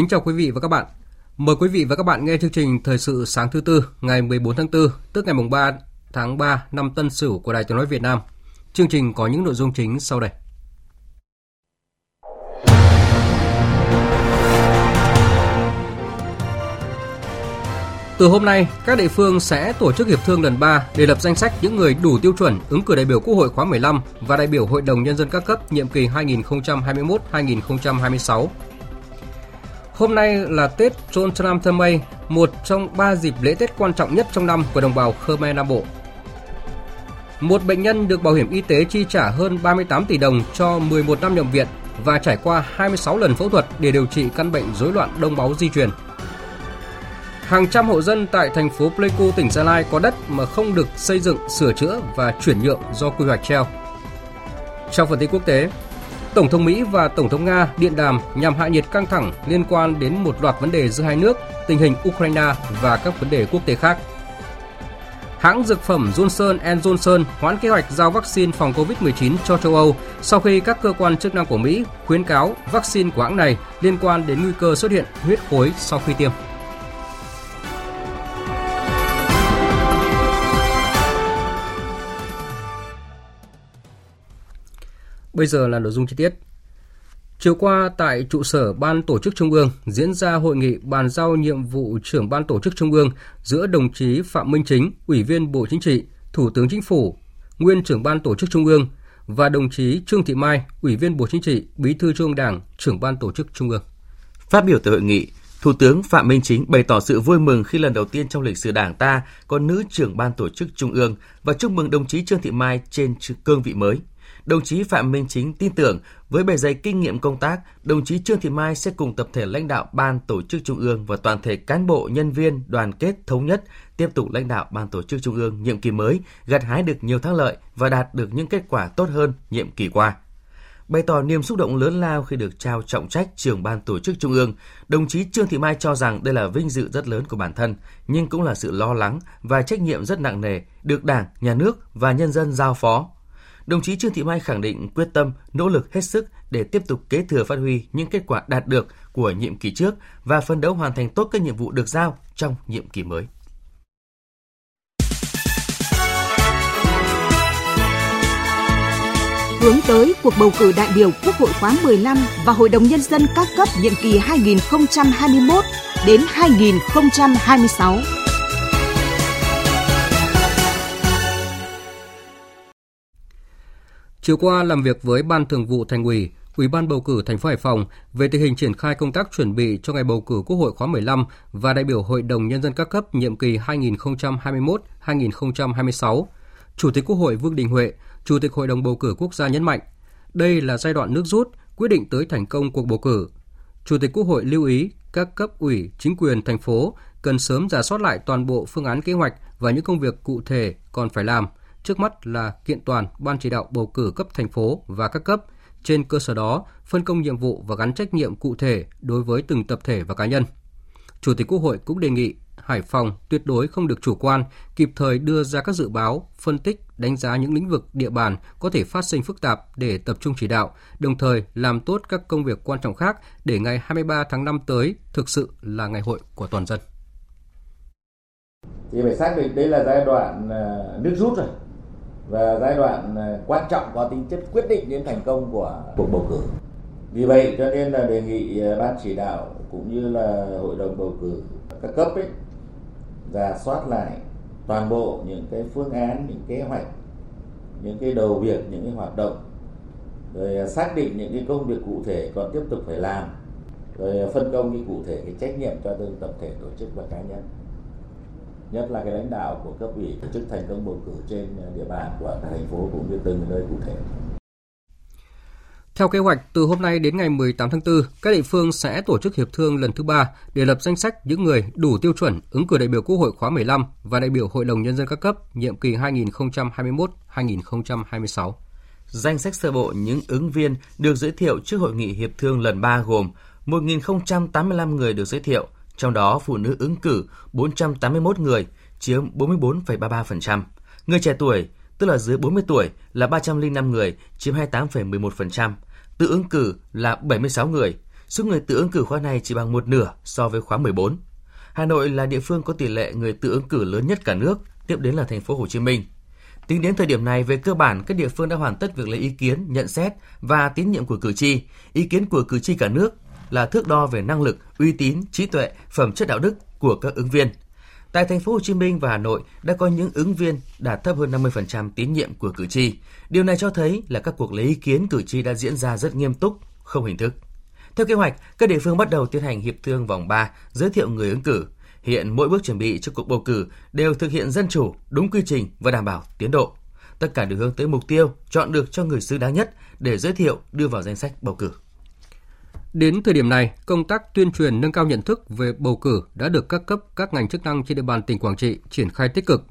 Kính chào quý vị và các bạn. Mời quý vị và các bạn nghe chương trình Thời sự sáng thứ tư ngày 14 tháng 4, tức ngày mùng 3 tháng 3 năm Tân Sửu của Đài Tiếng nói Việt Nam. Chương trình có những nội dung chính sau đây. Từ hôm nay, các địa phương sẽ tổ chức hiệp thương lần 3 để lập danh sách những người đủ tiêu chuẩn ứng cử đại biểu Quốc hội khóa 15 và đại biểu Hội đồng Nhân dân các cấp nhiệm kỳ 2021-2026 Hôm nay là Tết Chon Tram Thơmây, một trong ba dịp lễ Tết quan trọng nhất trong năm của đồng bào Khmer Nam Bộ. Một bệnh nhân được bảo hiểm y tế chi trả hơn 38 tỷ đồng cho 11 năm nhập viện và trải qua 26 lần phẫu thuật để điều trị căn bệnh rối loạn đông máu di truyền. Hàng trăm hộ dân tại thành phố Pleiku, tỉnh Gia Lai có đất mà không được xây dựng, sửa chữa và chuyển nhượng do quy hoạch treo. Trong phần tin quốc tế, Tổng thống Mỹ và Tổng thống Nga điện đàm nhằm hạ nhiệt căng thẳng liên quan đến một loạt vấn đề giữa hai nước, tình hình Ukraine và các vấn đề quốc tế khác. Hãng dược phẩm Johnson Johnson hoãn kế hoạch giao vaccine phòng COVID-19 cho châu Âu sau khi các cơ quan chức năng của Mỹ khuyến cáo vaccine của hãng này liên quan đến nguy cơ xuất hiện huyết khối sau khi tiêm. Bây giờ là nội dung chi tiết. Chiều qua tại trụ sở Ban Tổ chức Trung ương diễn ra hội nghị bàn giao nhiệm vụ trưởng Ban Tổ chức Trung ương giữa đồng chí Phạm Minh Chính, Ủy viên Bộ Chính trị, Thủ tướng Chính phủ, nguyên trưởng Ban Tổ chức Trung ương và đồng chí Trương Thị Mai, Ủy viên Bộ Chính trị, Bí thư Trung ương Đảng, trưởng Ban Tổ chức Trung ương. Phát biểu tại hội nghị, Thủ tướng Phạm Minh Chính bày tỏ sự vui mừng khi lần đầu tiên trong lịch sử Đảng ta có nữ trưởng Ban Tổ chức Trung ương và chúc mừng đồng chí Trương Thị Mai trên cương vị mới – đồng chí Phạm Minh Chính tin tưởng với bề dày kinh nghiệm công tác, đồng chí Trương Thị Mai sẽ cùng tập thể lãnh đạo Ban Tổ chức Trung ương và toàn thể cán bộ nhân viên đoàn kết thống nhất tiếp tục lãnh đạo Ban Tổ chức Trung ương nhiệm kỳ mới, gặt hái được nhiều thắng lợi và đạt được những kết quả tốt hơn nhiệm kỳ qua. Bày tỏ niềm xúc động lớn lao khi được trao trọng trách trưởng ban tổ chức trung ương, đồng chí Trương Thị Mai cho rằng đây là vinh dự rất lớn của bản thân, nhưng cũng là sự lo lắng và trách nhiệm rất nặng nề được Đảng, Nhà nước và nhân dân giao phó đồng chí Trương Thị Mai khẳng định quyết tâm, nỗ lực hết sức để tiếp tục kế thừa phát huy những kết quả đạt được của nhiệm kỳ trước và phấn đấu hoàn thành tốt các nhiệm vụ được giao trong nhiệm kỳ mới. Hướng tới cuộc bầu cử đại biểu Quốc hội khóa 15 và Hội đồng Nhân dân các cấp nhiệm kỳ 2021 đến 2026. Chiều qua làm việc với Ban Thường vụ Thành ủy, Ủy ban bầu cử thành phố Hải Phòng về tình hình triển khai công tác chuẩn bị cho ngày bầu cử Quốc hội khóa 15 và đại biểu Hội đồng nhân dân các cấp nhiệm kỳ 2021-2026. Chủ tịch Quốc hội Vương Đình Huệ, Chủ tịch Hội đồng bầu cử quốc gia nhấn mạnh, đây là giai đoạn nước rút quyết định tới thành công cuộc bầu cử. Chủ tịch Quốc hội lưu ý các cấp ủy, chính quyền thành phố cần sớm giả soát lại toàn bộ phương án kế hoạch và những công việc cụ thể còn phải làm – Trước mắt là kiện toàn Ban chỉ đạo bầu cử cấp thành phố và các cấp, trên cơ sở đó phân công nhiệm vụ và gắn trách nhiệm cụ thể đối với từng tập thể và cá nhân. Chủ tịch Quốc hội cũng đề nghị Hải Phòng tuyệt đối không được chủ quan, kịp thời đưa ra các dự báo, phân tích, đánh giá những lĩnh vực địa bàn có thể phát sinh phức tạp để tập trung chỉ đạo, đồng thời làm tốt các công việc quan trọng khác để ngày 23 tháng 5 tới thực sự là ngày hội của toàn dân. Thì phải xác định đây là giai đoạn à, nước rút rồi và giai đoạn à, quan trọng có tính chất quyết định đến thành công của cuộc bầu cử. Vì vậy cho nên là đề nghị à, ban chỉ đạo cũng như là hội đồng bầu cử các cấp ấy giả soát lại toàn bộ những cái phương án, những kế hoạch, những cái đầu việc, những cái hoạt động rồi xác định những cái công việc cụ thể còn tiếp tục phải làm rồi phân công cái cụ thể cái trách nhiệm cho từng tập thể tổ chức và cá nhân nhất là cái lãnh đạo của cấp ủy tổ chức thành công bầu cử trên địa bàn của thành phố cũng như từng nơi cụ thể. Theo kế hoạch, từ hôm nay đến ngày 18 tháng 4, các địa phương sẽ tổ chức hiệp thương lần thứ ba để lập danh sách những người đủ tiêu chuẩn ứng cử đại biểu Quốc hội khóa 15 và đại biểu Hội đồng Nhân dân các cấp nhiệm kỳ 2021-2026. Danh sách sơ bộ những ứng viên được giới thiệu trước hội nghị hiệp thương lần 3 gồm 1.085 người được giới thiệu, trong đó phụ nữ ứng cử 481 người, chiếm 44,33%. Người trẻ tuổi, tức là dưới 40 tuổi là 305 người, chiếm 28,11%. Tự ứng cử là 76 người. Số người tự ứng cử khóa này chỉ bằng một nửa so với khóa 14. Hà Nội là địa phương có tỷ lệ người tự ứng cử lớn nhất cả nước, tiếp đến là thành phố Hồ Chí Minh. Tính đến thời điểm này, về cơ bản, các địa phương đã hoàn tất việc lấy ý kiến, nhận xét và tín nhiệm của cử tri. Ý kiến của cử tri cả nước là thước đo về năng lực, uy tín, trí tuệ, phẩm chất đạo đức của các ứng viên. Tại thành phố Hồ Chí Minh và Hà Nội đã có những ứng viên đạt thấp hơn 50% tín nhiệm của cử tri. Điều này cho thấy là các cuộc lấy ý kiến cử tri đã diễn ra rất nghiêm túc, không hình thức. Theo kế hoạch, các địa phương bắt đầu tiến hành hiệp thương vòng 3, giới thiệu người ứng cử. Hiện mỗi bước chuẩn bị cho cuộc bầu cử đều thực hiện dân chủ, đúng quy trình và đảm bảo tiến độ. Tất cả đều hướng tới mục tiêu chọn được cho người xứng đáng nhất để giới thiệu đưa vào danh sách bầu cử. Đến thời điểm này, công tác tuyên truyền nâng cao nhận thức về bầu cử đã được các cấp các ngành chức năng trên địa bàn tỉnh Quảng Trị triển khai tích cực.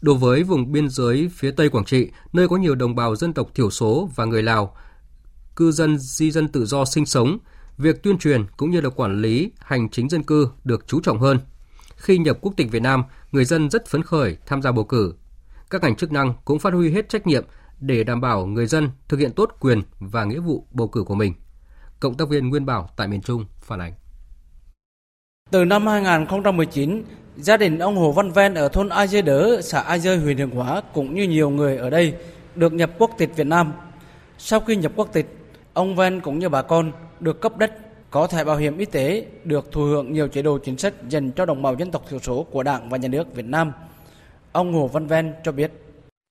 Đối với vùng biên giới phía Tây Quảng Trị, nơi có nhiều đồng bào dân tộc thiểu số và người Lào, cư dân di dân tự do sinh sống, việc tuyên truyền cũng như là quản lý hành chính dân cư được chú trọng hơn. Khi nhập quốc tịch Việt Nam, người dân rất phấn khởi tham gia bầu cử. Các ngành chức năng cũng phát huy hết trách nhiệm để đảm bảo người dân thực hiện tốt quyền và nghĩa vụ bầu cử của mình. Cộng tác viên Nguyên Bảo tại miền Trung phản ánh. Từ năm 2019, gia đình ông Hồ Văn Ven ở thôn Ai Dơi Đỡ, xã Ai Dơi, huyện Hướng Hóa cũng như nhiều người ở đây được nhập quốc tịch Việt Nam. Sau khi nhập quốc tịch, ông Ven cũng như bà con được cấp đất, có thẻ bảo hiểm y tế, được thụ hưởng nhiều chế độ chính sách dành cho đồng bào dân tộc thiểu số của Đảng và Nhà nước Việt Nam. Ông Hồ Văn Ven cho biết.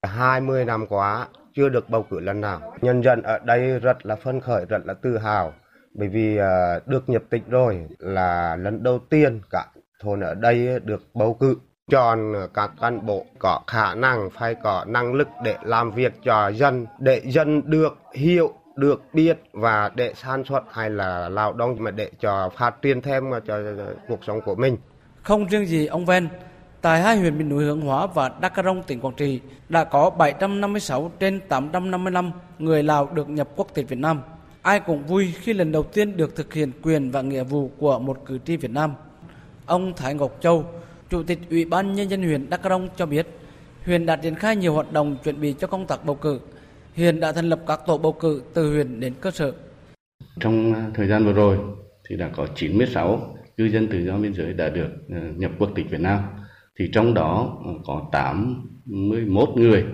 20 năm qua chưa được bầu cử lần nào. Nhân dân ở đây rất là phấn khởi, rất là tự hào bởi vì à, được nhập tịch rồi là lần đầu tiên cả thôn ở đây được bầu cử chọn các cán bộ có khả năng phải có năng lực để làm việc cho dân để dân được hiểu được biết và để sản xuất hay là lao động mà để cho phát triển thêm cho cuộc sống của mình. Không riêng gì ông Ven, tại hai huyện miền núi Hướng Hóa và Đắk Rông tỉnh Quảng Trị đã có 756 trên 855 người Lào được nhập quốc tịch Việt Nam. Ai cũng vui khi lần đầu tiên được thực hiện quyền và nghĩa vụ của một cử tri Việt Nam. Ông Thái Ngọc Châu, Chủ tịch Ủy ban Nhân dân huyện Đắk Rông cho biết, huyện đã triển khai nhiều hoạt động chuẩn bị cho công tác bầu cử. Huyện đã thành lập các tổ bầu cử từ huyện đến cơ sở. Trong à, thời gian vừa rồi thì đã có 96 cư dân tự do biên giới đã được à, nhập quốc tịch Việt Nam. Thì trong đó à, có 81 người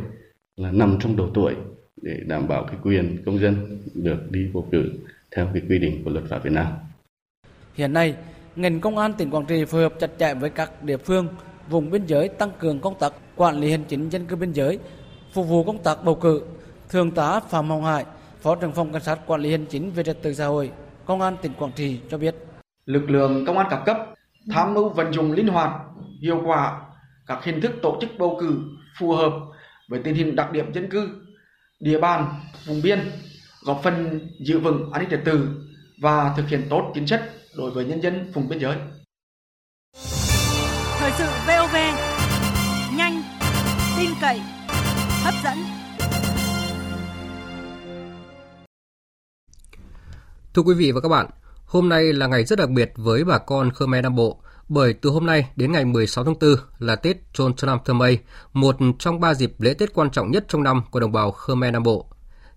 là nằm trong độ tuổi để đảm bảo cái quyền công dân được đi bầu cử theo cái quy định của luật pháp Việt Nam. Hiện nay, ngành công an tỉnh Quảng Trị phối hợp chặt chẽ với các địa phương, vùng biên giới tăng cường công tác quản lý hành chính dân cư biên giới, phục vụ công tác bầu cử. Thượng tá Phạm Hồng Hải, Phó trưởng phòng cảnh sát quản lý hành chính về trật tự xã hội, Công an tỉnh Quảng Trị cho biết. Lực lượng công an các cấp tham mưu vận dụng linh hoạt, hiệu quả các hình thức tổ chức bầu cử phù hợp với tình hình đặc điểm dân cư địa bàn, vùng biên, góp phần giữ vững an ninh trật tự và thực hiện tốt chính sách đối với nhân dân vùng biên giới. Thời sự VOV, nhanh, tin cậy, hấp dẫn. Thưa quý vị và các bạn, hôm nay là ngày rất đặc biệt với bà con Khmer Nam Bộ bởi từ hôm nay đến ngày 16 tháng 4 là Tết Chon Tram Thơmây, một trong ba dịp lễ Tết quan trọng nhất trong năm của đồng bào Khmer Nam Bộ.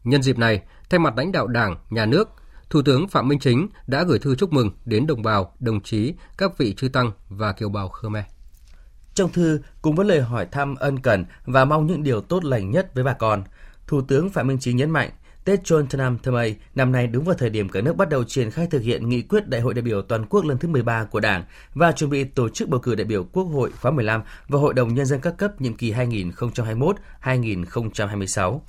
Nhân dịp này, thay mặt lãnh đạo Đảng, Nhà nước, Thủ tướng Phạm Minh Chính đã gửi thư chúc mừng đến đồng bào, đồng chí, các vị chư tăng và kiều bào Khmer. Trong thư, cùng với lời hỏi thăm ân cần và mong những điều tốt lành nhất với bà con, Thủ tướng Phạm Minh Chính nhấn mạnh Tết Chon Nam năm nay đúng vào thời điểm cả nước bắt đầu triển khai thực hiện nghị quyết Đại hội đại biểu toàn quốc lần thứ 13 của Đảng và chuẩn bị tổ chức bầu cử đại biểu Quốc hội khóa 15 và Hội đồng Nhân dân các cấp nhiệm kỳ 2021-2026.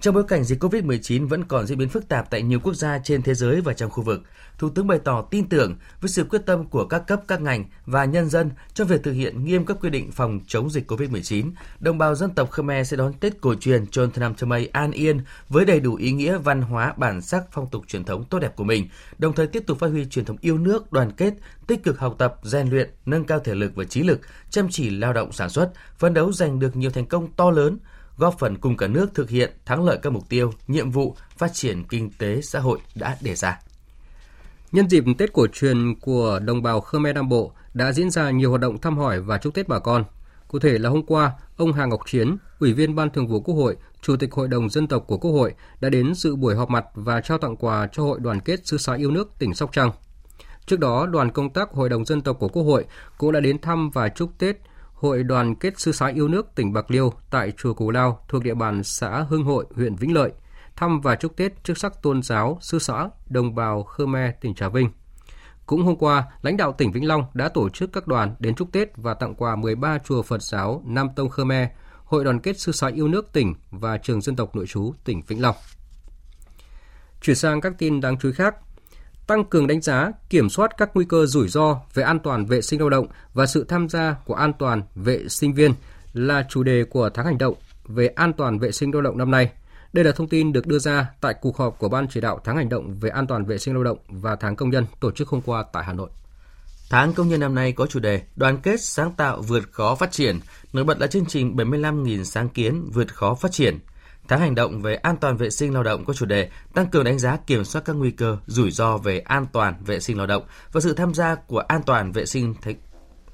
Trong bối cảnh dịch COVID-19 vẫn còn diễn biến phức tạp tại nhiều quốc gia trên thế giới và trong khu vực, Thủ tướng bày tỏ tin tưởng với sự quyết tâm của các cấp các ngành và nhân dân trong việc thực hiện nghiêm các quy định phòng chống dịch COVID-19, đồng bào dân tộc Khmer sẽ đón Tết cổ truyền Chon Thnam Thmay an yên với đầy đủ ý nghĩa văn hóa, bản sắc, phong tục truyền thống tốt đẹp của mình, đồng thời tiếp tục phát huy truyền thống yêu nước, đoàn kết, tích cực học tập, rèn luyện, nâng cao thể lực và trí lực, chăm chỉ lao động sản xuất, phấn đấu giành được nhiều thành công to lớn, góp phần cùng cả nước thực hiện thắng lợi các mục tiêu, nhiệm vụ phát triển kinh tế xã hội đã đề ra. Nhân dịp Tết cổ truyền của đồng bào Khmer Nam Bộ đã diễn ra nhiều hoạt động thăm hỏi và chúc Tết bà con. Cụ thể là hôm qua, ông Hà Ngọc Chiến, Ủy viên Ban Thường vụ Quốc hội, Chủ tịch Hội đồng Dân tộc của Quốc hội đã đến dự buổi họp mặt và trao tặng quà cho Hội đoàn kết sư sãi yêu nước tỉnh Sóc Trăng. Trước đó, đoàn công tác Hội đồng Dân tộc của Quốc hội cũng đã đến thăm và chúc Tết Hội đoàn kết sư sãi yêu nước tỉnh Bạc Liêu tại chùa Cù Lao thuộc địa bàn xã Hưng Hội, huyện Vĩnh Lợi, thăm và chúc Tết chức sắc tôn giáo sư xã đồng bào Khmer tỉnh Trà Vinh. Cũng hôm qua, lãnh đạo tỉnh Vĩnh Long đã tổ chức các đoàn đến chúc Tết và tặng quà 13 chùa Phật giáo Nam Tông Khmer, Hội đoàn kết sư sãi yêu nước tỉnh và trường dân tộc nội trú tỉnh Vĩnh Long. Chuyển sang các tin đáng chú ý khác, tăng cường đánh giá, kiểm soát các nguy cơ rủi ro về an toàn vệ sinh lao động và sự tham gia của an toàn vệ sinh viên là chủ đề của tháng hành động về an toàn vệ sinh lao động năm nay. Đây là thông tin được đưa ra tại cuộc họp của Ban chỉ đạo tháng hành động về an toàn vệ sinh lao động và tháng công nhân tổ chức hôm qua tại Hà Nội. Tháng công nhân năm nay có chủ đề Đoàn kết sáng tạo vượt khó phát triển, nổi bật là chương trình 75.000 sáng kiến vượt khó phát triển – Tháng hành động về an toàn vệ sinh lao động có chủ đề tăng cường đánh giá kiểm soát các nguy cơ, rủi ro về an toàn vệ sinh lao động và sự tham gia của an toàn vệ sinh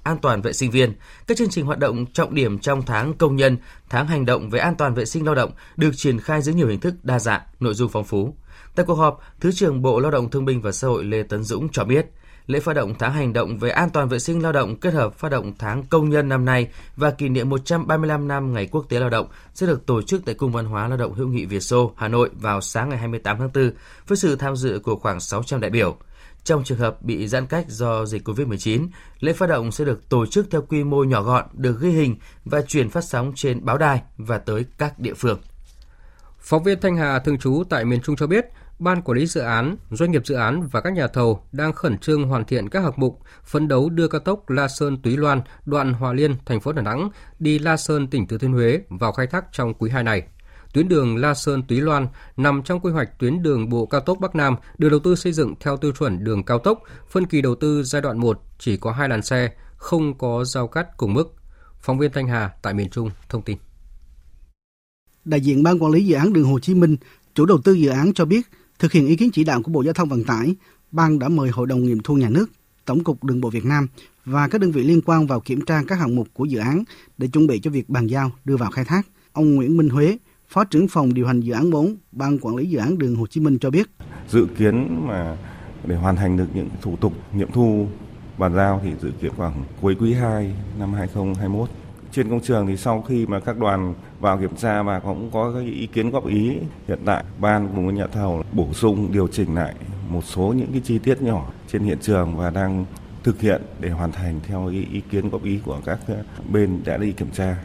an toàn vệ sinh viên. Các chương trình hoạt động trọng điểm trong tháng công nhân, tháng hành động về an toàn vệ sinh lao động được triển khai dưới nhiều hình thức đa dạng, nội dung phong phú. Tại cuộc họp, Thứ trưởng Bộ Lao động Thương binh và Xã hội Lê Tấn Dũng cho biết, lễ phát động tháng hành động về an toàn vệ sinh lao động kết hợp phát động tháng công nhân năm nay và kỷ niệm 135 năm Ngày Quốc tế Lao động sẽ được tổ chức tại Cung văn hóa Lao động hữu nghị Việt Xô, Hà Nội vào sáng ngày 28 tháng 4 với sự tham dự của khoảng 600 đại biểu. Trong trường hợp bị giãn cách do dịch COVID-19, lễ phát động sẽ được tổ chức theo quy mô nhỏ gọn, được ghi hình và truyền phát sóng trên báo đài và tới các địa phương. Phóng viên Thanh Hà thường trú tại miền Trung cho biết, Ban quản lý dự án, doanh nghiệp dự án và các nhà thầu đang khẩn trương hoàn thiện các hạng mục, phấn đấu đưa cao tốc La Sơn Túy Loan, đoạn Hòa Liên, thành phố Đà Nẵng đi La Sơn, tỉnh Thừa Thiên Huế vào khai thác trong quý 2 này. Tuyến đường La Sơn Túy Loan nằm trong quy hoạch tuyến đường bộ cao tốc Bắc Nam được đầu tư xây dựng theo tiêu chuẩn đường cao tốc, phân kỳ đầu tư giai đoạn 1 chỉ có hai làn xe, không có giao cắt cùng mức. Phóng viên Thanh Hà tại miền Trung thông tin. Đại diện Ban Quản lý Dự án Đường Hồ Chí Minh, chủ đầu tư dự án cho biết, thực hiện ý kiến chỉ đạo của Bộ Giao thông Vận tải, Ban đã mời Hội đồng nghiệm thu nhà nước, Tổng cục Đường bộ Việt Nam và các đơn vị liên quan vào kiểm tra các hạng mục của dự án để chuẩn bị cho việc bàn giao đưa vào khai thác. Ông Nguyễn Minh Huế, Phó trưởng phòng điều hành dự án 4, Ban quản lý dự án đường Hồ Chí Minh cho biết. Dự kiến mà để hoàn thành được những thủ tục nghiệm thu bàn giao thì dự kiến khoảng cuối quý 2 năm 2021 trên công trường thì sau khi mà các đoàn vào kiểm tra và cũng có các ý kiến góp ý hiện tại ban cùng với nhà thầu bổ sung điều chỉnh lại một số những cái chi tiết nhỏ trên hiện trường và đang thực hiện để hoàn thành theo ý, ý kiến góp ý của các bên đã đi kiểm tra.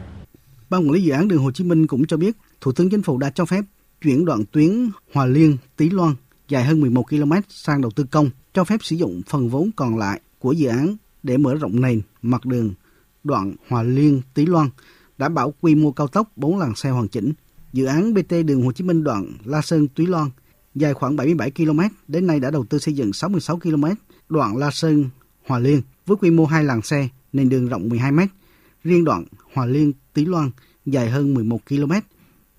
Ban quản lý dự án đường Hồ Chí Minh cũng cho biết Thủ tướng Chính phủ đã cho phép chuyển đoạn tuyến Hòa Liên Tý Loan dài hơn 11 km sang đầu tư công, cho phép sử dụng phần vốn còn lại của dự án để mở rộng nền, mặt đường đoạn Hòa Liên Tý Loan đảm bảo quy mô cao tốc 4 làn xe hoàn chỉnh. Dự án BT đường Hồ Chí Minh đoạn La Sơn Túy Loan dài khoảng 77 km, đến nay đã đầu tư xây dựng 66 km, đoạn La Sơn Hòa Liên với quy mô hai làn xe, nền đường rộng 12 m. Riêng đoạn Hòa Liên Tý Loan dài hơn 11 km,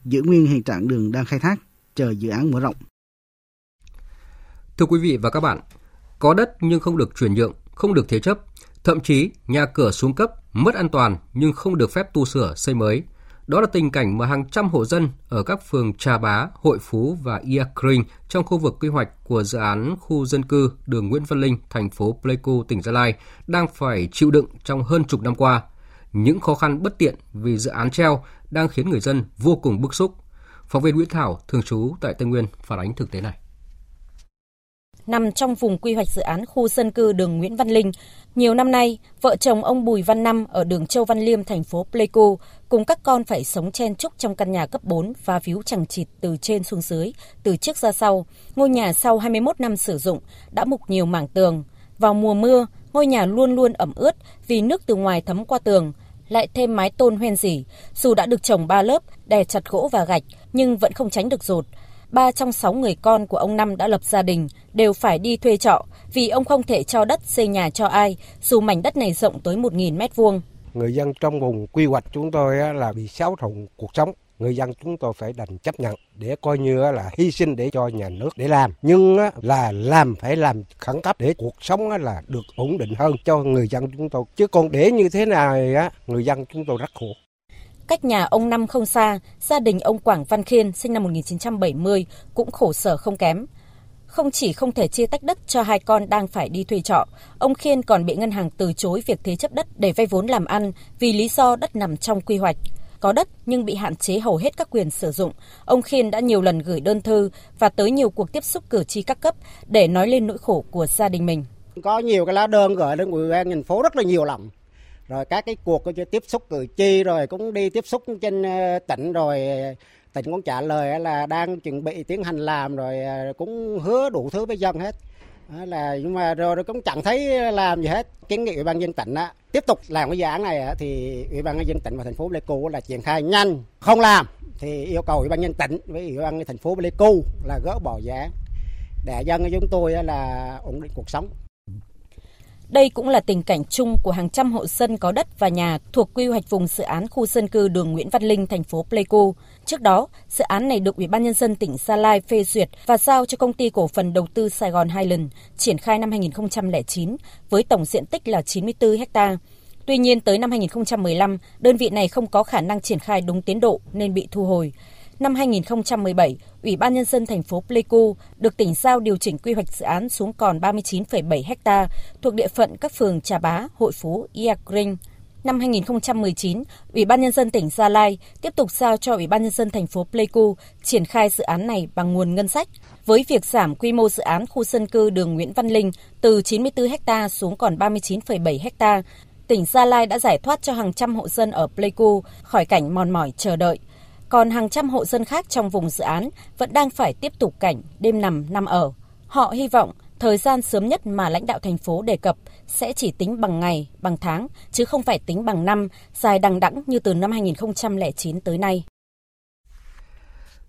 giữ nguyên hiện trạng đường đang khai thác, chờ dự án mở rộng. Thưa quý vị và các bạn, có đất nhưng không được chuyển nhượng, không được thế chấp, thậm chí nhà cửa xuống cấp, mất an toàn nhưng không được phép tu sửa, xây mới. Đó là tình cảnh mà hàng trăm hộ dân ở các phường Trà Bá, Hội Phú và Ia Kring trong khu vực quy hoạch của dự án khu dân cư đường Nguyễn Văn Linh, thành phố Pleiku, tỉnh Gia Lai đang phải chịu đựng trong hơn chục năm qua. Những khó khăn bất tiện vì dự án treo đang khiến người dân vô cùng bức xúc. Phóng viên Nguyễn Thảo, thường trú tại Tây Nguyên, phản ánh thực tế này nằm trong vùng quy hoạch dự án khu dân cư đường Nguyễn Văn Linh. Nhiều năm nay, vợ chồng ông Bùi Văn Năm ở đường Châu Văn Liêm, thành phố Pleiku cùng các con phải sống chen chúc trong căn nhà cấp 4 và víu chẳng chịt từ trên xuống dưới, từ trước ra sau. Ngôi nhà sau 21 năm sử dụng đã mục nhiều mảng tường. Vào mùa mưa, ngôi nhà luôn luôn ẩm ướt vì nước từ ngoài thấm qua tường, lại thêm mái tôn hoen dỉ. Dù đã được trồng ba lớp, đè chặt gỗ và gạch, nhưng vẫn không tránh được rột. Ba trong sáu người con của ông Năm đã lập gia đình, đều phải đi thuê trọ vì ông không thể cho đất xây nhà cho ai, dù mảnh đất này rộng tới 1.000 mét vuông. Người dân trong vùng quy hoạch chúng tôi là bị xáo trộn cuộc sống. Người dân chúng tôi phải đành chấp nhận để coi như là hy sinh để cho nhà nước để làm. Nhưng là làm phải làm khẩn cấp để cuộc sống là được ổn định hơn cho người dân chúng tôi. Chứ còn để như thế này á người dân chúng tôi rất khổ. Cách nhà ông Năm không xa, gia đình ông Quảng Văn Khiên sinh năm 1970 cũng khổ sở không kém. Không chỉ không thể chia tách đất cho hai con đang phải đi thuê trọ, ông Khiên còn bị ngân hàng từ chối việc thế chấp đất để vay vốn làm ăn vì lý do đất nằm trong quy hoạch có đất nhưng bị hạn chế hầu hết các quyền sử dụng. Ông Khiên đã nhiều lần gửi đơn thư và tới nhiều cuộc tiếp xúc cử tri các cấp để nói lên nỗi khổ của gia đình mình. Có nhiều cái lá đơn gửi đến ủy ban thành phố rất là nhiều lắm. Rồi các cái cuộc tiếp xúc cử tri rồi cũng đi tiếp xúc trên ờ, tỉnh rồi, tỉnh cũng trả lời là đang chuẩn bị tiến hành làm rồi ờ, cũng hứa đủ thứ với dân hết. Là, nhưng mà rồi cũng chẳng thấy làm gì hết. Kiến nghị ủy ban dân tỉnh á, tiếp tục làm cái dự án này thì ủy ban nhân dân tỉnh và thành phố Pleiku là triển khai nhanh, không làm, thì yêu cầu ủy ban nhân tỉnh với ủy ban thành phố Pleiku là gỡ bỏ dự án. Để dân chúng tôi là ổn định cuộc sống đây cũng là tình cảnh chung của hàng trăm hộ dân có đất và nhà thuộc quy hoạch vùng dự án khu dân cư đường Nguyễn Văn Linh, thành phố Pleiku. Trước đó, dự án này được Ủy ban nhân dân tỉnh Gia Lai phê duyệt và giao cho công ty cổ phần đầu tư Sài Gòn Highland triển khai năm 2009 với tổng diện tích là 94 ha. Tuy nhiên tới năm 2015, đơn vị này không có khả năng triển khai đúng tiến độ nên bị thu hồi. Năm 2017, Ủy ban Nhân dân thành phố Pleiku được tỉnh giao điều chỉnh quy hoạch dự án xuống còn 39,7 ha thuộc địa phận các phường Trà Bá, Hội Phú, Iagring, Năm 2019, Ủy ban Nhân dân tỉnh Gia Lai tiếp tục giao cho Ủy ban Nhân dân thành phố Pleiku triển khai dự án này bằng nguồn ngân sách. Với việc giảm quy mô dự án khu dân cư đường Nguyễn Văn Linh từ 94 ha xuống còn 39,7 ha, tỉnh Gia Lai đã giải thoát cho hàng trăm hộ dân ở Pleiku khỏi cảnh mòn mỏi chờ đợi còn hàng trăm hộ dân khác trong vùng dự án vẫn đang phải tiếp tục cảnh đêm nằm năm ở. Họ hy vọng thời gian sớm nhất mà lãnh đạo thành phố đề cập sẽ chỉ tính bằng ngày, bằng tháng, chứ không phải tính bằng năm, dài đằng đẵng như từ năm 2009 tới nay.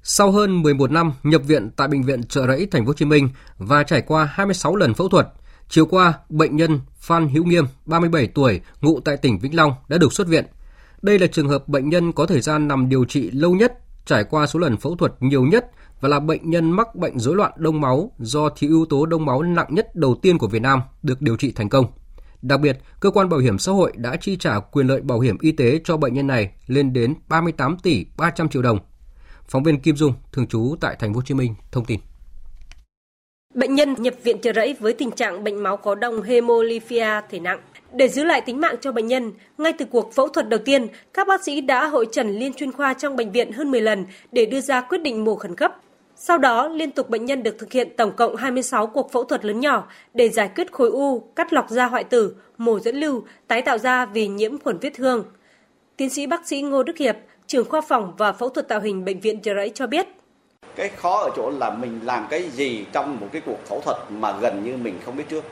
Sau hơn 11 năm nhập viện tại bệnh viện Trợ Rẫy Thành phố Hồ Chí Minh và trải qua 26 lần phẫu thuật, chiều qua bệnh nhân Phan Hữu Nghiêm, 37 tuổi, ngụ tại tỉnh Vĩnh Long đã được xuất viện. Đây là trường hợp bệnh nhân có thời gian nằm điều trị lâu nhất, trải qua số lần phẫu thuật nhiều nhất và là bệnh nhân mắc bệnh rối loạn đông máu do thiếu yếu tố đông máu nặng nhất đầu tiên của Việt Nam được điều trị thành công. Đặc biệt, cơ quan bảo hiểm xã hội đã chi trả quyền lợi bảo hiểm y tế cho bệnh nhân này lên đến 38 tỷ 300 triệu đồng. Phóng viên Kim Dung, thường trú tại thành phố Hồ Chí Minh thông tin. Bệnh nhân nhập viện chờ rẫy với tình trạng bệnh máu có đông hemolyphia thể nặng. Để giữ lại tính mạng cho bệnh nhân, ngay từ cuộc phẫu thuật đầu tiên, các bác sĩ đã hội trần liên chuyên khoa trong bệnh viện hơn 10 lần để đưa ra quyết định mổ khẩn cấp. Sau đó, liên tục bệnh nhân được thực hiện tổng cộng 26 cuộc phẫu thuật lớn nhỏ để giải quyết khối u, cắt lọc da hoại tử, mổ dẫn lưu, tái tạo da vì nhiễm khuẩn vết thương. Tiến sĩ bác sĩ Ngô Đức Hiệp, trưởng khoa phòng và phẫu thuật tạo hình bệnh viện Chợ Rẫy cho biết. Cái khó ở chỗ là mình làm cái gì trong một cái cuộc phẫu thuật mà gần như mình không biết trước.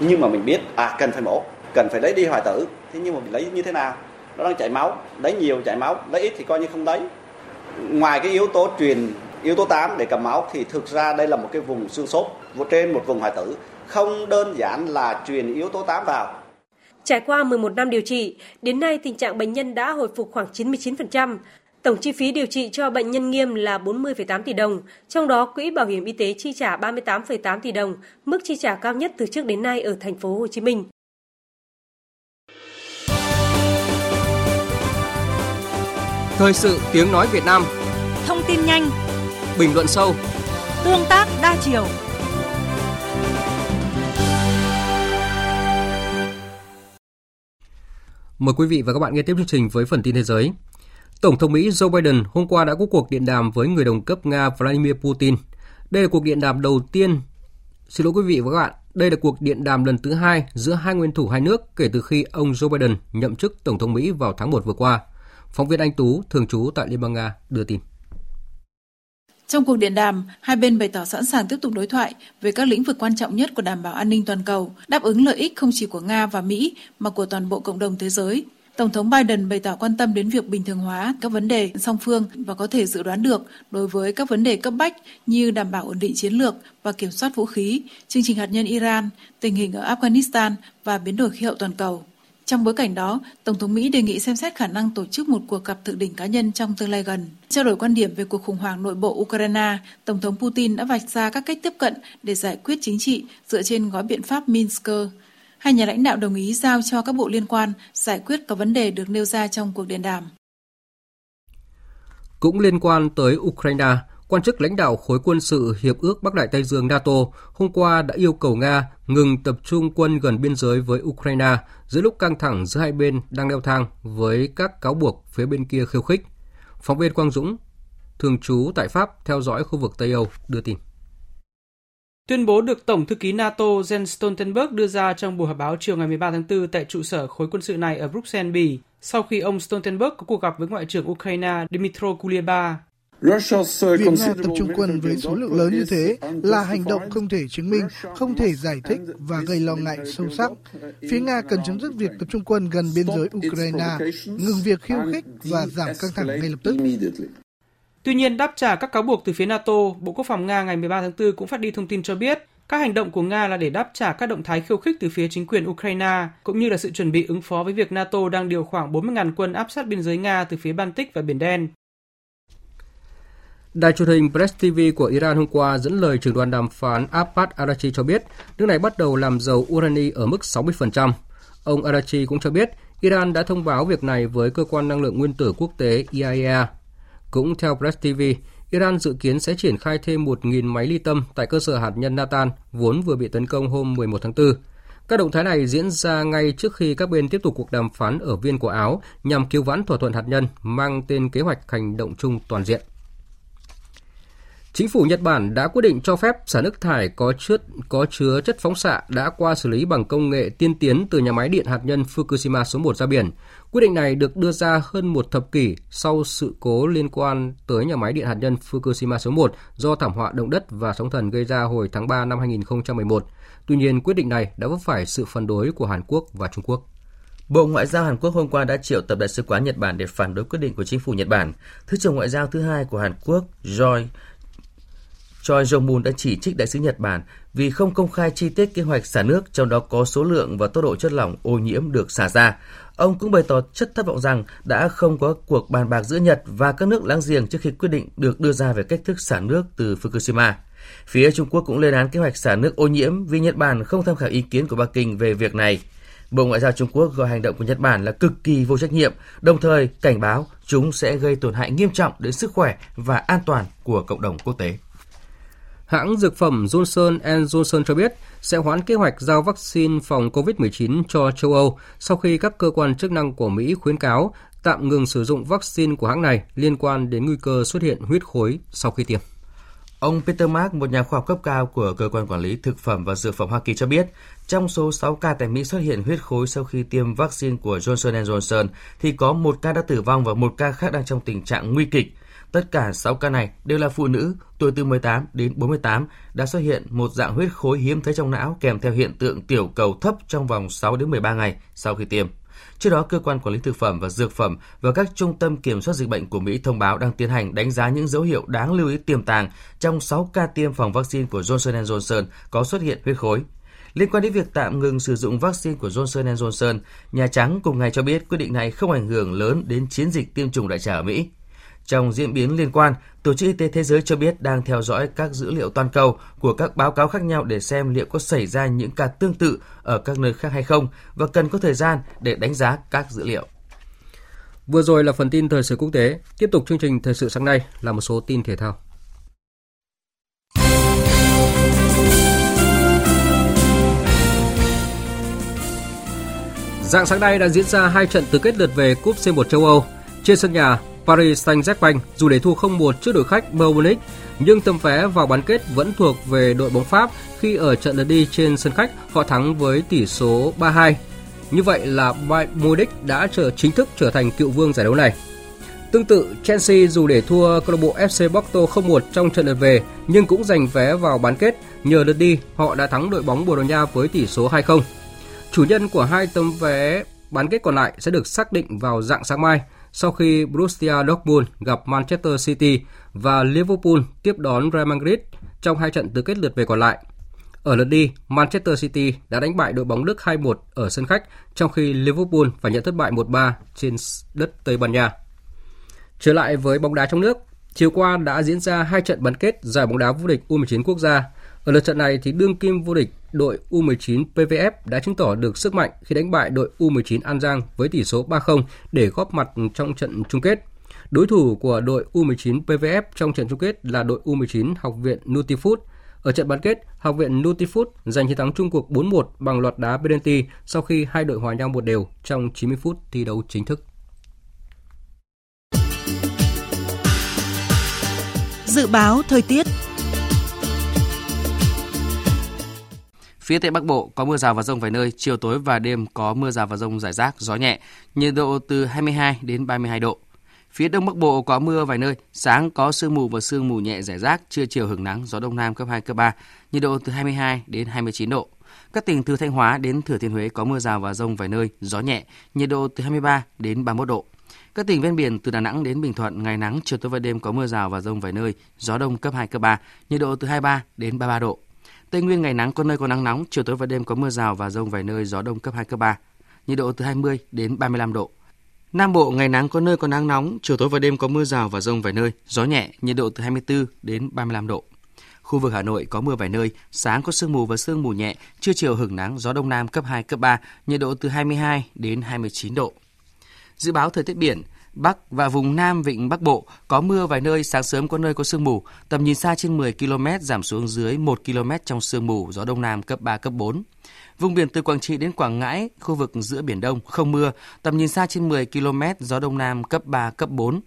Nhưng mà mình biết à cần phải mổ cần phải lấy đi hoại tử. Thế nhưng mà mình lấy như thế nào? Nó đang chảy máu. Lấy nhiều chảy máu lấy ít thì coi như không lấy. Ngoài cái yếu tố truyền yếu tố 8 để cầm máu thì thực ra đây là một cái vùng xương sốt trên một vùng hoại tử. Không đơn giản là truyền yếu tố 8 vào. Trải qua 11 năm điều trị, đến nay tình trạng bệnh nhân đã hồi phục khoảng 99%. Tổng chi phí điều trị cho bệnh nhân nghiêm là 40,8 tỷ đồng, trong đó quỹ bảo hiểm y tế chi trả 38,8 tỷ đồng, mức chi trả cao nhất từ trước đến nay ở thành phố Hồ Chí Minh. Thời sự tiếng nói Việt Nam Thông tin nhanh Bình luận sâu Tương tác đa chiều Mời quý vị và các bạn nghe tiếp chương trình với phần tin thế giới. Tổng thống Mỹ Joe Biden hôm qua đã có cuộc điện đàm với người đồng cấp Nga Vladimir Putin. Đây là cuộc điện đàm đầu tiên Xin lỗi quý vị và các bạn, đây là cuộc điện đàm lần thứ hai giữa hai nguyên thủ hai nước kể từ khi ông Joe Biden nhậm chức Tổng thống Mỹ vào tháng 1 vừa qua. Phóng viên Anh Tú, thường trú tại Liên bang Nga, đưa tin. Trong cuộc điện đàm, hai bên bày tỏ sẵn sàng tiếp tục đối thoại về các lĩnh vực quan trọng nhất của đảm bảo an ninh toàn cầu, đáp ứng lợi ích không chỉ của Nga và Mỹ mà của toàn bộ cộng đồng thế giới. Tổng thống Biden bày tỏ quan tâm đến việc bình thường hóa các vấn đề song phương và có thể dự đoán được đối với các vấn đề cấp bách như đảm bảo ổn định chiến lược và kiểm soát vũ khí, chương trình hạt nhân Iran, tình hình ở Afghanistan và biến đổi khí hậu toàn cầu. Trong bối cảnh đó, Tổng thống Mỹ đề nghị xem xét khả năng tổ chức một cuộc gặp thượng đỉnh cá nhân trong tương lai gần. Trao đổi quan điểm về cuộc khủng hoảng nội bộ Ukraine, Tổng thống Putin đã vạch ra các cách tiếp cận để giải quyết chính trị dựa trên gói biện pháp Minsk. Hai nhà lãnh đạo đồng ý giao cho các bộ liên quan giải quyết các vấn đề được nêu ra trong cuộc điện đàm. Cũng liên quan tới Ukraine, quan chức lãnh đạo khối quân sự Hiệp ước Bắc Đại Tây Dương NATO hôm qua đã yêu cầu Nga ngừng tập trung quân gần biên giới với Ukraine giữa lúc căng thẳng giữa hai bên đang leo thang với các cáo buộc phía bên kia khiêu khích. Phóng viên Quang Dũng, thường trú tại Pháp theo dõi khu vực Tây Âu, đưa tin. Tuyên bố được Tổng thư ký NATO Jens Stoltenberg đưa ra trong buổi họp báo chiều ngày 13 tháng 4 tại trụ sở khối quân sự này ở Bruxelles, Bỉ, sau khi ông Stoltenberg có cuộc gặp với Ngoại trưởng Ukraine Dmytro Kuleba Việc Nga tập trung quân với số lượng lớn như thế là hành động không thể chứng minh, không thể giải thích và gây lo ngại sâu sắc. Phía Nga cần chấm dứt việc tập trung quân gần biên giới Ukraine, ngừng việc khiêu khích và giảm căng thẳng ngay lập tức. Tuy nhiên, đáp trả các cáo buộc từ phía NATO, Bộ Quốc phòng Nga ngày 13 tháng 4 cũng phát đi thông tin cho biết các hành động của Nga là để đáp trả các động thái khiêu khích từ phía chính quyền Ukraine, cũng như là sự chuẩn bị ứng phó với việc NATO đang điều khoảng 40.000 quân áp sát biên giới Nga từ phía Baltic và Biển Đen. Đài truyền hình Press TV của Iran hôm qua dẫn lời trưởng đoàn đàm phán Abbas Arachi cho biết nước này bắt đầu làm dầu urani ở mức 60%. Ông Arachi cũng cho biết Iran đã thông báo việc này với cơ quan năng lượng nguyên tử quốc tế IAEA. Cũng theo Press TV, Iran dự kiến sẽ triển khai thêm 1.000 máy ly tâm tại cơ sở hạt nhân Natan vốn vừa bị tấn công hôm 11 tháng 4. Các động thái này diễn ra ngay trước khi các bên tiếp tục cuộc đàm phán ở Viên của Áo nhằm cứu vãn thỏa thuận hạt nhân mang tên kế hoạch hành động chung toàn diện. Chính phủ Nhật Bản đã quyết định cho phép xả nước thải có chứa, có chứa chất phóng xạ đã qua xử lý bằng công nghệ tiên tiến từ nhà máy điện hạt nhân Fukushima số 1 ra biển. Quyết định này được đưa ra hơn một thập kỷ sau sự cố liên quan tới nhà máy điện hạt nhân Fukushima số 1 do thảm họa động đất và sóng thần gây ra hồi tháng 3 năm 2011. Tuy nhiên, quyết định này đã vấp phải sự phản đối của Hàn Quốc và Trung Quốc. Bộ Ngoại giao Hàn Quốc hôm qua đã triệu tập đại sứ quán Nhật Bản để phản đối quyết định của chính phủ Nhật Bản. Thứ trưởng Ngoại giao thứ hai của Hàn Quốc, Joy Choi Jong-moon đã chỉ trích đại sứ Nhật Bản vì không công khai chi tiết kế hoạch xả nước, trong đó có số lượng và tốc độ chất lỏng ô nhiễm được xả ra. Ông cũng bày tỏ chất thất vọng rằng đã không có cuộc bàn bạc giữa Nhật và các nước láng giềng trước khi quyết định được đưa ra về cách thức xả nước từ Fukushima. Phía Trung Quốc cũng lên án kế hoạch xả nước ô nhiễm vì Nhật Bản không tham khảo ý kiến của Bắc Kinh về việc này. Bộ Ngoại giao Trung Quốc gọi hành động của Nhật Bản là cực kỳ vô trách nhiệm, đồng thời cảnh báo chúng sẽ gây tổn hại nghiêm trọng đến sức khỏe và an toàn của cộng đồng quốc tế. Hãng dược phẩm Johnson Johnson cho biết sẽ hoãn kế hoạch giao vaccine phòng COVID-19 cho châu Âu sau khi các cơ quan chức năng của Mỹ khuyến cáo tạm ngừng sử dụng vaccine của hãng này liên quan đến nguy cơ xuất hiện huyết khối sau khi tiêm. Ông Peter Mark, một nhà khoa học cấp cao của Cơ quan Quản lý Thực phẩm và Dược phẩm Hoa Kỳ cho biết, trong số 6 ca tại Mỹ xuất hiện huyết khối sau khi tiêm vaccine của Johnson Johnson, thì có một ca đã tử vong và một ca khác đang trong tình trạng nguy kịch. Tất cả 6 ca này đều là phụ nữ tuổi từ 18 đến 48 đã xuất hiện một dạng huyết khối hiếm thấy trong não kèm theo hiện tượng tiểu cầu thấp trong vòng 6 đến 13 ngày sau khi tiêm. Trước đó, cơ quan quản lý thực phẩm và dược phẩm và các trung tâm kiểm soát dịch bệnh của Mỹ thông báo đang tiến hành đánh giá những dấu hiệu đáng lưu ý tiềm tàng trong 6 ca tiêm phòng vaccine của Johnson Johnson có xuất hiện huyết khối. Liên quan đến việc tạm ngừng sử dụng vaccine của Johnson Johnson, Nhà Trắng cùng ngày cho biết quyết định này không ảnh hưởng lớn đến chiến dịch tiêm chủng đại trà ở Mỹ. Trong diễn biến liên quan, Tổ chức Y tế Thế giới cho biết đang theo dõi các dữ liệu toàn cầu của các báo cáo khác nhau để xem liệu có xảy ra những ca tương tự ở các nơi khác hay không và cần có thời gian để đánh giá các dữ liệu. Vừa rồi là phần tin thời sự quốc tế. Tiếp tục chương trình thời sự sáng nay là một số tin thể thao. Dạng sáng nay đã diễn ra hai trận tứ kết lượt về Cúp C1 châu Âu. Trên sân nhà, Paris Saint-Germain dù để thua 0-1 trước đội khách Bayern Munich, nhưng tấm vé vào bán kết vẫn thuộc về đội bóng Pháp khi ở trận lượt đi trên sân khách họ thắng với tỷ số 3-2. Như vậy là Bayern Munich đã trở chính thức trở thành cựu vương giải đấu này. Tương tự, Chelsea dù để thua câu lạc bộ FC Porto 0-1 trong trận lượt về nhưng cũng giành vé vào bán kết. Nhờ lượt đi, họ đã thắng đội bóng Bồ Đào Nha với tỷ số 2-0. Chủ nhân của hai tấm vé bán kết còn lại sẽ được xác định vào dạng sáng mai sau khi Borussia Dortmund gặp Manchester City và Liverpool tiếp đón Real Madrid trong hai trận tứ kết lượt về còn lại. Ở lượt đi, Manchester City đã đánh bại đội bóng Đức 2-1 ở sân khách, trong khi Liverpool phải nhận thất bại 1-3 trên đất Tây Ban Nha. Trở lại với bóng đá trong nước, chiều qua đã diễn ra hai trận bán kết giải bóng đá vô địch U19 quốc gia. Ở lượt trận này thì đương kim vô địch đội U19 PVF đã chứng tỏ được sức mạnh khi đánh bại đội U19 An Giang với tỷ số 3-0 để góp mặt trong trận chung kết. Đối thủ của đội U19 PVF trong trận chung kết là đội U19 Học viện Nutifood. Ở trận bán kết, Học viện Nutifood giành chiến thắng chung cuộc 4-1 bằng loạt đá penalty sau khi hai đội hòa nhau một đều trong 90 phút thi đấu chính thức. Dự báo thời tiết Phía Tây Bắc Bộ có mưa rào và rông vài nơi, chiều tối và đêm có mưa rào và rông rải rác, gió nhẹ, nhiệt độ từ 22 đến 32 độ. Phía Đông Bắc Bộ có mưa vài nơi, sáng có sương mù và sương mù nhẹ rải rác, trưa chiều hưởng nắng, gió Đông Nam cấp 2, cấp 3, nhiệt độ từ 22 đến 29 độ. Các tỉnh từ Thanh Hóa đến Thừa Thiên Huế có mưa rào và rông vài nơi, gió nhẹ, nhiệt độ từ 23 đến 31 độ. Các tỉnh ven biển từ Đà Nẵng đến Bình Thuận ngày nắng, chiều tối và đêm có mưa rào và rông vài nơi, gió đông cấp 2 cấp 3, nhiệt độ từ 23 đến 33 độ. Tây Nguyên ngày nắng có nơi có nắng nóng, chiều tối và đêm có mưa rào và rông vài nơi, gió đông cấp 2 cấp 3, nhiệt độ từ 20 đến 35 độ. Nam Bộ ngày nắng có nơi có nắng nóng, chiều tối và đêm có mưa rào và rông vài nơi, gió nhẹ, nhiệt độ từ 24 đến 35 độ. Khu vực Hà Nội có mưa vài nơi, sáng có sương mù và sương mù nhẹ, trưa chiều hưởng nắng, gió đông nam cấp 2 cấp 3, nhiệt độ từ 22 đến 29 độ. Dự báo thời tiết biển, Bắc và vùng Nam Vịnh Bắc Bộ có mưa vài nơi, sáng sớm có nơi có sương mù, tầm nhìn xa trên 10 km giảm xuống dưới 1 km trong sương mù, gió Đông Nam cấp 3, cấp 4. Vùng biển từ Quảng Trị đến Quảng Ngãi, khu vực giữa Biển Đông không mưa, tầm nhìn xa trên 10 km, gió Đông Nam cấp 3, cấp 4.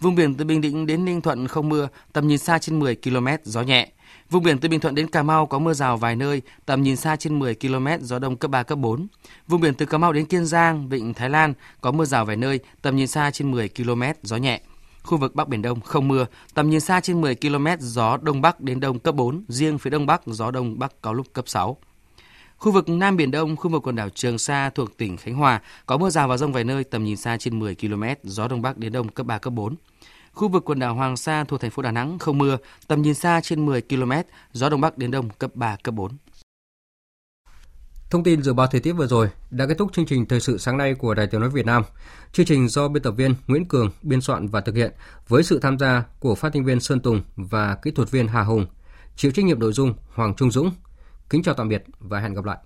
Vùng biển từ Bình Định đến Ninh Thuận không mưa, tầm nhìn xa trên 10 km, gió nhẹ. Vùng biển từ Bình Thuận đến Cà Mau có mưa rào vài nơi, tầm nhìn xa trên 10 km, gió đông cấp 3, cấp 4. Vùng biển từ Cà Mau đến Kiên Giang, Vịnh Thái Lan có mưa rào vài nơi, tầm nhìn xa trên 10 km, gió nhẹ. Khu vực Bắc Biển Đông không mưa, tầm nhìn xa trên 10 km, gió Đông Bắc đến Đông cấp 4, riêng phía Đông Bắc gió Đông Bắc có lúc cấp 6. Khu vực Nam Biển Đông, khu vực quần đảo Trường Sa thuộc tỉnh Khánh Hòa có mưa rào và rông vài nơi, tầm nhìn xa trên 10 km, gió Đông Bắc đến Đông cấp 3, cấp 4. Khu vực quần đảo Hoàng Sa thuộc thành phố Đà Nẵng không mưa, tầm nhìn xa trên 10 km, gió đông bắc đến đông cấp 3, cấp 4. Thông tin dự báo thời tiết vừa rồi đã kết thúc chương trình thời sự sáng nay của Đài Tiếng nói Việt Nam. Chương trình do biên tập viên Nguyễn Cường biên soạn và thực hiện với sự tham gia của phát thanh viên Sơn Tùng và kỹ thuật viên Hà Hùng. Chịu trách nhiệm nội dung Hoàng Trung Dũng. Kính chào tạm biệt và hẹn gặp lại.